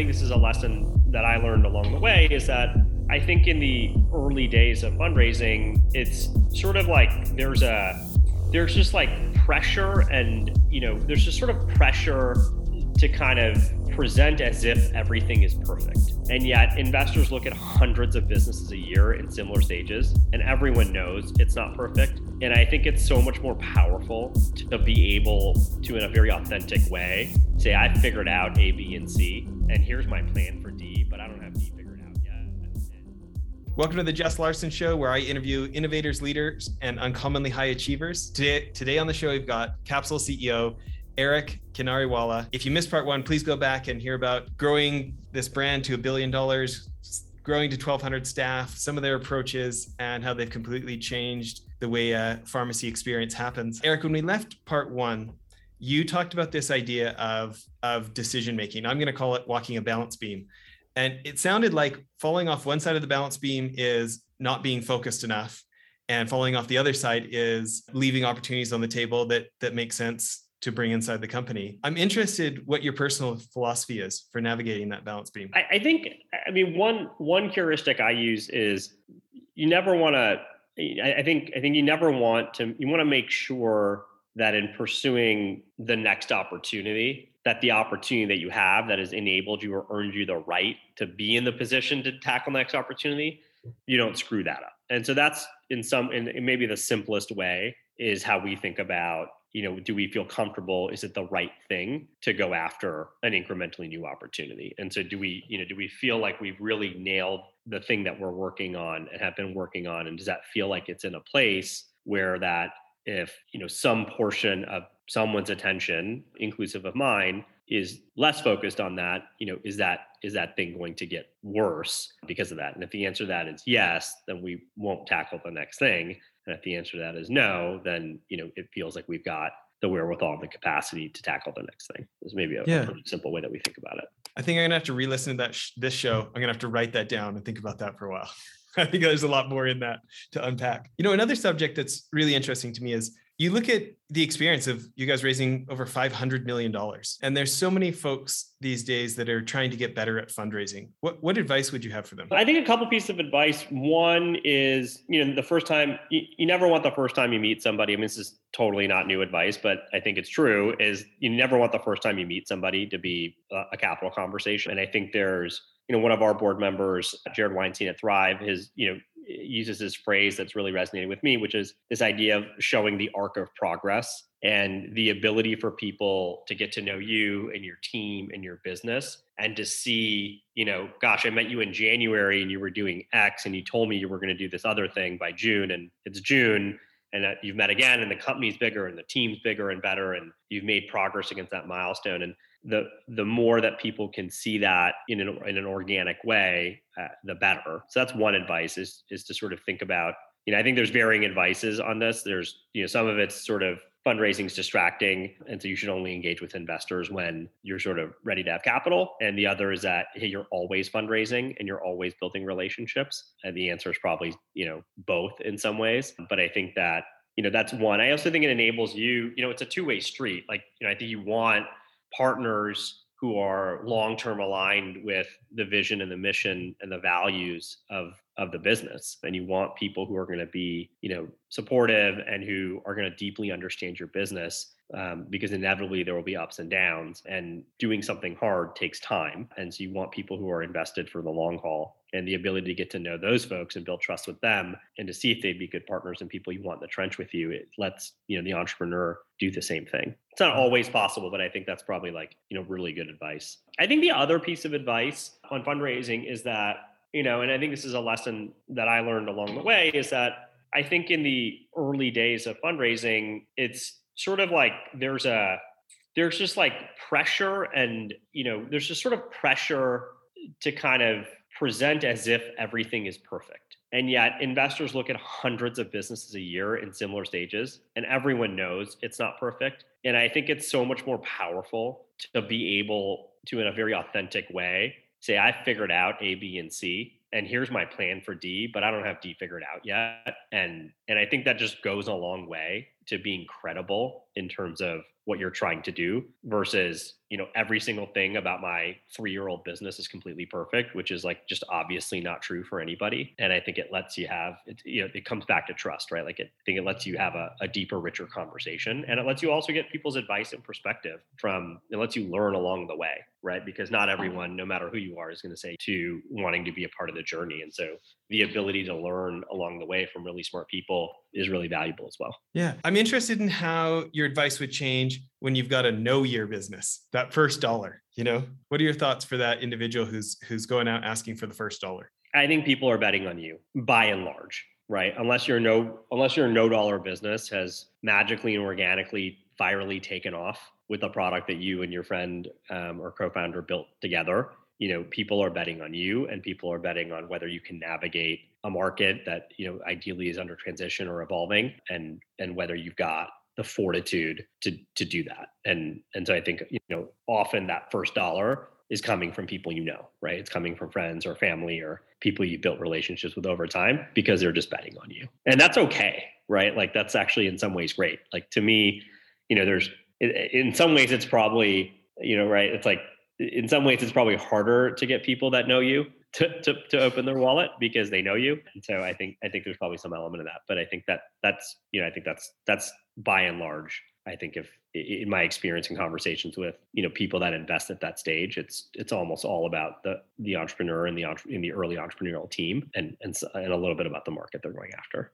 think this is a lesson that I learned along the way is that I think in the early days of fundraising, it's sort of like there's a there's just like pressure and you know there's just sort of pressure to kind of present as if everything is perfect. And yet, investors look at hundreds of businesses a year in similar stages, and everyone knows it's not perfect. And I think it's so much more powerful to be able to, in a very authentic way, say, I figured out A, B, and C, and here's my plan for D, but I don't have D figured out yet. Welcome to the Jess Larson Show, where I interview innovators, leaders, and uncommonly high achievers. Today, today on the show, we've got Capsule CEO Eric Kinariwala. If you missed part one, please go back and hear about growing this brand to a billion dollars, growing to 1,200 staff, some of their approaches, and how they've completely changed the way a pharmacy experience happens. Eric, when we left part one, you talked about this idea of, of decision making. I'm going to call it walking a balance beam. And it sounded like falling off one side of the balance beam is not being focused enough. And falling off the other side is leaving opportunities on the table that that make sense to bring inside the company. I'm interested what your personal philosophy is for navigating that balance beam. I, I think, I mean, one one heuristic I use is you never want to. I think I think you never want to. You want to make sure that in pursuing the next opportunity, that the opportunity that you have that has enabled you or earned you the right to be in the position to tackle next opportunity, you don't screw that up. And so that's in some, in maybe the simplest way is how we think about you know do we feel comfortable? Is it the right thing to go after an incrementally new opportunity? And so do we you know do we feel like we've really nailed the thing that we're working on and have been working on? And does that feel like it's in a place where that if you know some portion of someone's attention inclusive of mine is less focused on that you know is that is that thing going to get worse because of that and if the answer to that is yes then we won't tackle the next thing and if the answer to that is no, then you know it feels like we've got the wherewithal and the capacity to tackle the next thing. Is maybe a, yeah. simple way that we think about it. I think I'm gonna have to re-listen to that sh- this show. I'm gonna have to write that down and think about that for a while. I think there's a lot more in that to unpack. You know, another subject that's really interesting to me is you look at the experience of you guys raising over $500 million and there's so many folks these days that are trying to get better at fundraising. What, what advice would you have for them? I think a couple pieces of advice. One is you know the first time you, you never want the first time you meet somebody. I mean this is totally not new advice but i think it's true is you never want the first time you meet somebody to be a, a capital conversation. And i think there's you know one of our board members jared weinstein at thrive his you know uses this phrase that's really resonated with me, which is this idea of showing the arc of progress and the ability for people to get to know you and your team and your business and to see, you know, gosh, I met you in January and you were doing X and you told me you were going to do this other thing by June and it's June and uh, you've met again and the company's bigger and the team's bigger and better and you've made progress against that milestone. And the the more that people can see that in an, in an organic way uh, the better. So that's one advice is is to sort of think about you know i think there's varying advices on this. There's you know some of it's sort of fundraising is distracting and so you should only engage with investors when you're sort of ready to have capital. And the other is that hey you're always fundraising and you're always building relationships. And the answer is probably you know both in some ways. But i think that you know that's one. I also think it enables you you know it's a two-way street. Like you know i think you want partners who are long-term aligned with the vision and the mission and the values of of the business. And you want people who are going to be you know supportive and who are going to deeply understand your business um, because inevitably there will be ups and downs and doing something hard takes time. And so you want people who are invested for the long haul and the ability to get to know those folks and build trust with them and to see if they'd be good partners and people you want in the trench with you it lets you know the entrepreneur do the same thing. It's not always possible but i think that's probably like you know really good advice. I think the other piece of advice on fundraising is that you know and i think this is a lesson that i learned along the way is that i think in the early days of fundraising it's sort of like there's a there's just like pressure and you know there's just sort of pressure to kind of present as if everything is perfect and yet investors look at hundreds of businesses a year in similar stages and everyone knows it's not perfect and i think it's so much more powerful to be able to in a very authentic way say i figured out a b and c and here's my plan for D, but I don't have D figured out yet. And and I think that just goes a long way to being credible in terms of what you're trying to do versus you know every single thing about my three year old business is completely perfect which is like just obviously not true for anybody and i think it lets you have it, you know it comes back to trust right? Like it, i think it lets you have a, a deeper richer conversation and it lets you also get people's advice and perspective from it lets you learn along the way right? Because not everyone no matter who you are is going to say to wanting to be a part of the journey and so the ability to learn along the way from really smart people is really valuable as well yeah i'm interested in how your advice would change when you've got a no year business, that first dollar, you know? What are your thoughts for that individual who's who's going out asking for the first dollar? I think people are betting on you by and large, right? Unless you're no unless you're no dollar business has magically and organically virally taken off with a product that you and your friend um, or co-founder built together you know people are betting on you and people are betting on whether you can navigate a market that you know ideally is under transition or evolving and and whether you've got the fortitude to to do that. And and so I think you know often that first dollar is coming from people you know, right? It's coming from friends or family or people you built relationships with over time because they're just betting on you. And that's okay, right? Like that's actually in some ways great. Like to me, you know, there's in some ways it's probably, you know, right? It's like in some ways it's probably harder to get people that know you to, to, to open their wallet because they know you. And so I think I think there's probably some element of that. But I think that that's you know I think that's that's by and large. I think if in my experience and conversations with you know people that invest at that stage, it's it's almost all about the the entrepreneur and the in the early entrepreneurial team and and and a little bit about the market they're going after.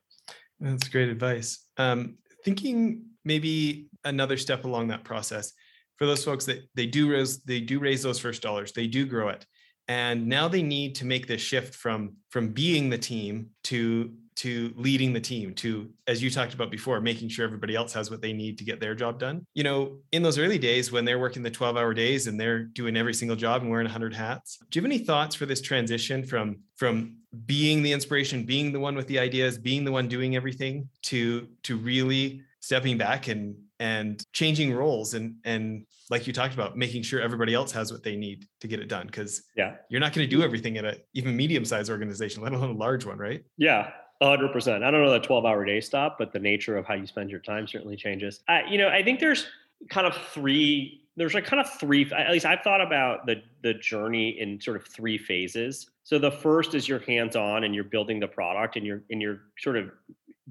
That's great advice. Um, thinking maybe another step along that process for those folks that they do raise they do raise those first dollars, they do grow it. And now they need to make this shift from from being the team to to leading the team to as you talked about before making sure everybody else has what they need to get their job done. You know in those early days when they're working the 12 hour days and they're doing every single job and wearing 100 hats do you have any thoughts for this transition from from being the inspiration being the one with the ideas being the one doing everything to to really stepping back and and changing roles and and like you talked about making sure everybody else has what they need to get it done because yeah. you're not going to do everything at a even medium sized organization let alone a large one right? Yeah 100% i don't know that 12 hour day stop but the nature of how you spend your time certainly changes. I, you know i think there's kind of three there's like kind of three at least i've thought about the the journey in sort of three phases. So the first is you're hands on and you're building the product and you're and you're sort of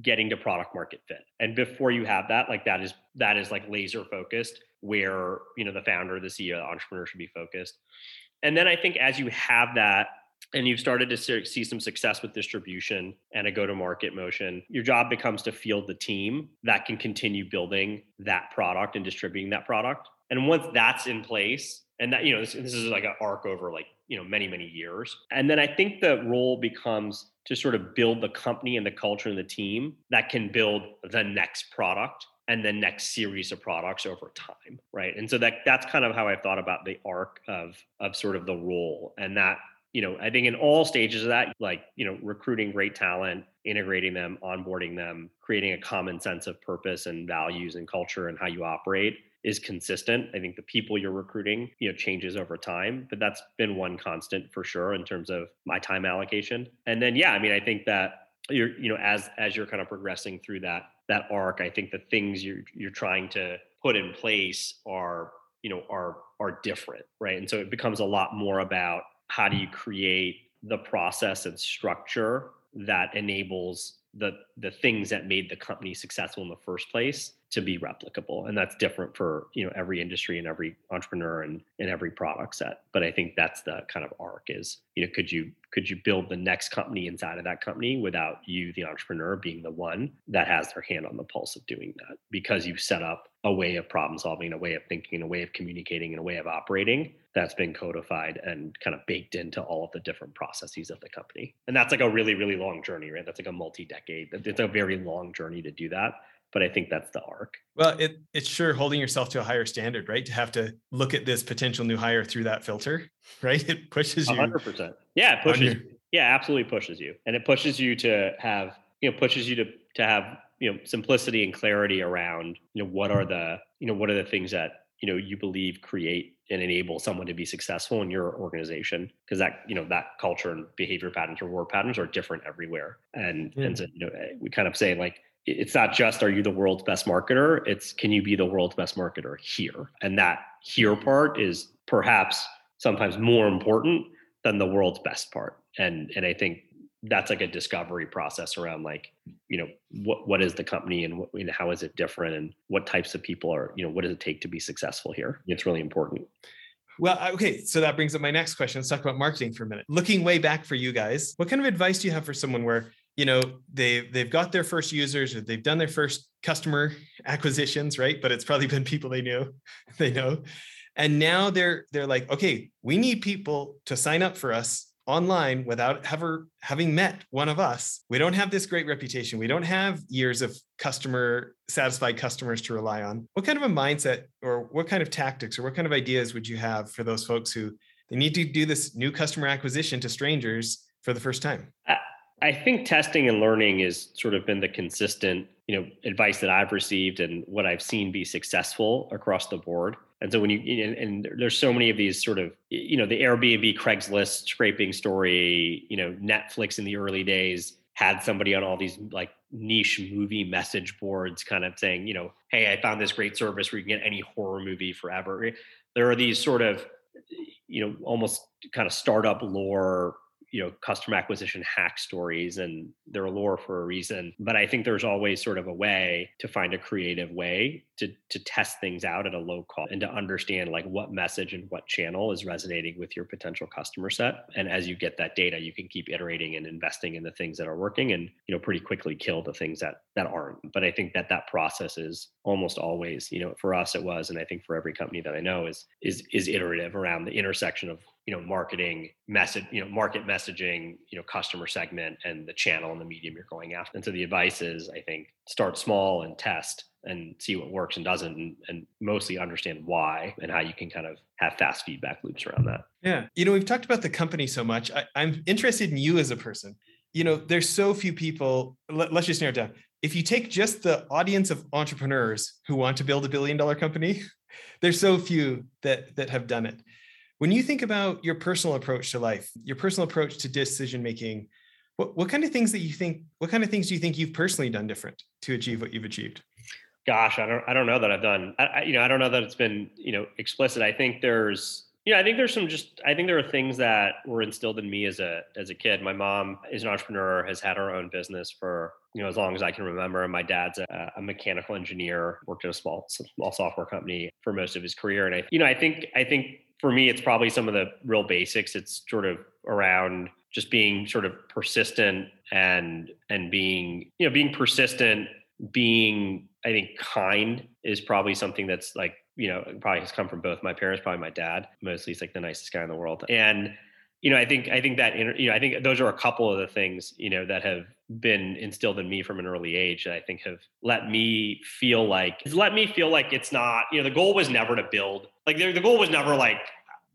getting to product market fit. And before you have that like that is that is like laser focused where you know the founder the ceo the entrepreneur should be focused. And then i think as you have that and you've started to see some success with distribution and a go to market motion your job becomes to field the team that can continue building that product and distributing that product. And once that's in place and that you know this, this is like an arc over like you know many many years. And then i think the role becomes to sort of build the company and the culture and the team that can build the next product and the next series of products over time right? And so that that's kind of how i thought about the arc of of sort of the role and that you know i think in all stages of that like you know recruiting great talent integrating them onboarding them creating a common sense of purpose and values and culture and how you operate is consistent. I think the people you're recruiting, you know, changes over time, but that's been one constant for sure in terms of my time allocation. And then yeah, I mean, I think that you're, you know, as as you're kind of progressing through that that arc, I think the things you're you're trying to put in place are, you know, are are different, right? And so it becomes a lot more about how do you create the process and structure that enables the the things that made the company successful in the first place to be replicable and that's different for you know every industry and every entrepreneur and in every product set. But i think that's the kind of arc is you know could you could you build the next company inside of that company without you the entrepreneur being the one that has their hand on the pulse of doing that? Because you set up a way of problem solving a way of thinking a way of communicating and a way of operating that's been codified and kind of baked into all of the different processes of the company. And that's like a really really long journey right? That's like a multi-decade. It's a very long journey to do that but I think that's the arc. Well, it, it's sure holding yourself to a higher standard, right? To have to look at this potential new hire through that filter, right? It pushes you. 100%. Yeah, it pushes. Your... Yeah, absolutely pushes you, and it pushes you to have you know pushes you to to have you know simplicity and clarity around you know what are the you know what are the things that you know you believe create and enable someone to be successful in your organization because that you know that culture and behavior patterns or work patterns are different everywhere and yeah. and so you know eh, we kind of say like it's not just are you the world's best marketer? It's can you be the world's best marketer here? And that here part is perhaps sometimes more important than the world's best part. And and i think that's like a discovery process around like you know what what is the company and what, you know, how is it different and what types of people are you know what does it take to be successful here? It's really important. Well, okay, so that brings up my next question. Let's talk about marketing for a minute. Looking way back for you guys, what kind of advice do you have for someone where you know they they've got their first users or they've done their first customer acquisitions, right? But it's probably been people they knew, they know, and now they're they're like, okay, we need people to sign up for us online without ever having met one of us. We don't have this great reputation. We don't have years of customer satisfied customers to rely on. What kind of a mindset or what kind of tactics or what kind of ideas would you have for those folks who they need to do this new customer acquisition to strangers for the first time? I think testing and learning has sort of been the consistent, you know, advice that I've received and what I've seen be successful across the board. And so when you and, and, there's so many of these sort of you know the Airbnb Craigslist scraping story, you know Netflix in the early days had somebody on all these like niche movie message boards kind of saying, you know, hey, I found this great service where you can get any horror movie forever. There are these sort of you know almost kind of startup lore you know customer acquisition hack stories and they're lore for a reason but i think there's always sort of a way to find a creative way to to test things out at a low cost and to understand like what message and what channel is resonating with your potential customer set. And as you get that data you can keep iterating and investing in the things that are working and you know pretty quickly kill the things that that aren't. But i think that that process is almost always you know for us it was and i think for every company that i know is is is iterative around the intersection of you know marketing message you know market messaging you know customer segment and the channel and the medium you're going after and so the advice is i think start small and test and see what works and doesn't and, and mostly understand why and how you can kind of have fast feedback loops around that. Yeah. You know we've talked about the company so much I, i'm interested in you as a person. You know there's so few people let, let's just narrow it down. If you take just the audience of entrepreneurs who want to build a billion dollar company there's so few that that have done it when you think about your personal approach to life, your personal approach to decision making, what, what kind of things that you think, what kind of things do you think you've personally done different to achieve what you've achieved? Gosh, I don't, I don't know that I've done, I, you know, I don't know that it's been, you know, explicit. I think there's, you know, I think there's some just, I think there are things that were instilled in me as a, as a kid. My mom is an entrepreneur, has had her own business for, you know, as long as I can remember. And my dad's a, a mechanical engineer, worked at a small, small software company for most of his career. And I, you know, I think, I think for me, it's probably some of the real basics. It's sort of around just being sort of persistent and and being you know being persistent, being I think kind is probably something that's like you know probably has come from both my parents, probably my dad. Mostly, he's like the nicest guy in the world, and you know I think I think that you know I think those are a couple of the things you know that have been instilled in me from an early age that I think have let me feel like let me feel like it's not you know the goal was never to build like the, the goal was never like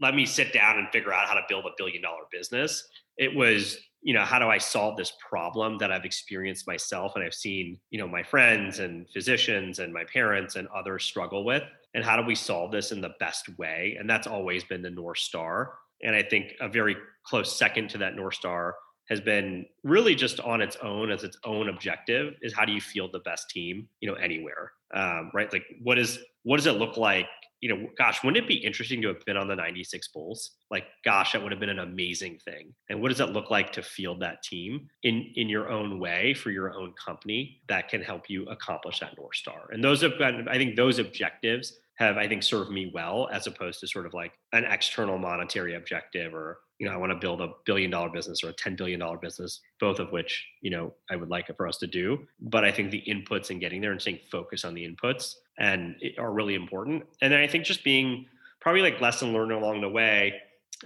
let me sit down and figure out how to build a billion dollar business. It was you know how do i solve this problem that i've experienced myself and i've seen you know my friends and physicians and my parents and others struggle with? And how do we solve this in the best way? And that's always been the north star. And i think a very close second to that north star has been really just on its own as its own objective is how do you field the best team you know anywhere? Um, right? Like what is what does it look like you know, gosh, wouldn't it be interesting to have been on the 96 Bulls? Like, gosh, that would have been an amazing thing. And what does it look like to field that team in in your own way for your own company that can help you accomplish that North Star? And those have been, I think those objectives have, I think, served me well as opposed to sort of like an external monetary objective or, you know, I want to build a billion dollar business or a $10 billion business, both of which, you know, I would like for us to do. But I think the inputs and getting there and staying focused on the inputs and are really important. And then I think just being probably like lesson learned along the way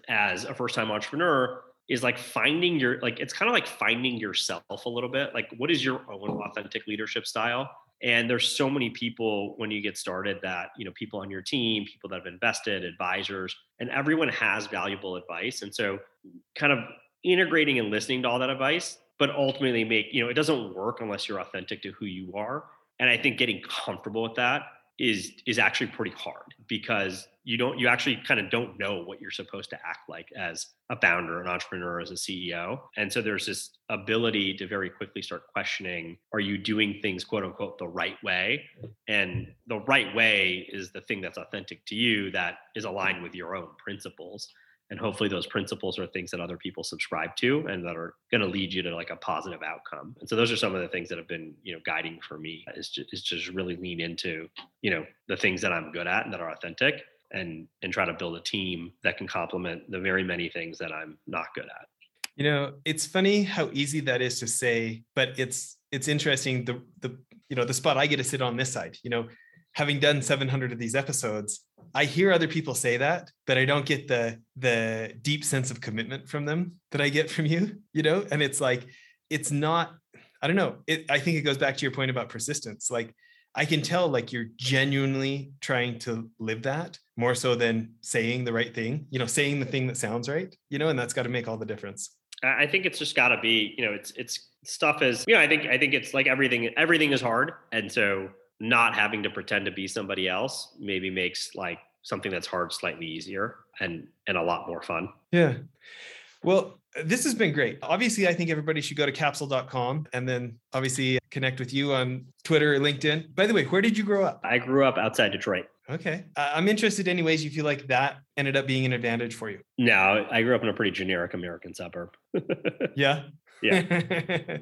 as a first time entrepreneur is like finding your like it's kind of like finding yourself a little bit like what is your own authentic leadership style and there's so many people when you get started that you know people on your team people that have invested advisors and everyone has valuable advice. And so kind of integrating and listening to all that advice but ultimately make you know it doesn't work unless you're authentic to who you are. And I think getting comfortable with that is is actually pretty hard because you don't you actually kind of don't know what you're supposed to act like as a founder an entrepreneur as a ceo and so there's this ability to very quickly start questioning are you doing things quote unquote the right way? And the right way is the thing that's authentic to you that is aligned with your own principles and hopefully those principles are things that other people subscribe to and that are going to lead you to like a positive outcome. And so those are some of the things that have been you know guiding for me is just, is just really lean into you know the things that i'm good at and that are authentic and and try to build a team that can complement the very many things that i'm not good at. You know it's funny how easy that is to say but it's it's interesting the the you know the spot i get to sit on this side you know having done 700 of these episodes I hear other people say that, but I don't get the the deep sense of commitment from them that I get from you, you know? And it's like it's not I don't know. It I think it goes back to your point about persistence. Like I can tell like you're genuinely trying to live that more so than saying the right thing, you know, saying the thing that sounds right, you know, and that's got to make all the difference. I think it's just got to be, you know, it's it's stuff is, you know, I think I think it's like everything everything is hard and so not having to pretend to be somebody else maybe makes like something that's hard slightly easier and and a lot more fun. Yeah. Well, this has been great. Obviously, I think everybody should go to capsule.com and then obviously connect with you on Twitter or LinkedIn. By the way, where did you grow up? I grew up outside Detroit. Okay. Uh, I'm interested, anyways, you feel like that ended up being an advantage for you. No, I grew up in a pretty generic American suburb. yeah. Yeah.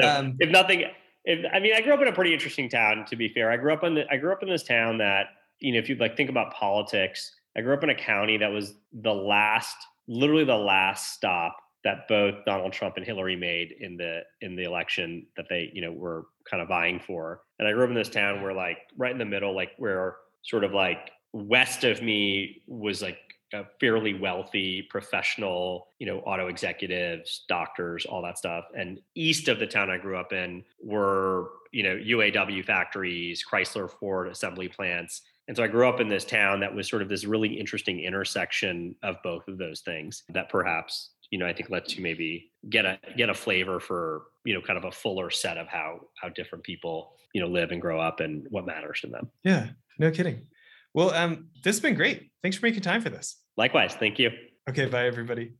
so, um, if nothing, if, I mean, I grew up in a pretty interesting town. To be fair, I grew up in the, I grew up in this town that you know, if you like think about politics, I grew up in a county that was the last, literally the last stop that both Donald Trump and Hillary made in the in the election that they, you know, were kind of vying for. And I grew up in this town where like right in the middle, like where sort of like west of me was like fairly wealthy professional, you know, auto executives, doctors, all that stuff. And east of the town I grew up in were, you know, UAW factories, Chrysler Ford assembly plants, and so I grew up in this town that was sort of this really interesting intersection of both of those things that perhaps, you know, I think lets you maybe get a get a flavor for, you know, kind of a fuller set of how how different people, you know, live and grow up and what matters to them. Yeah, no kidding. Well, um, this has been great. Thanks for making time for this. Likewise. Thank you. Okay, bye everybody.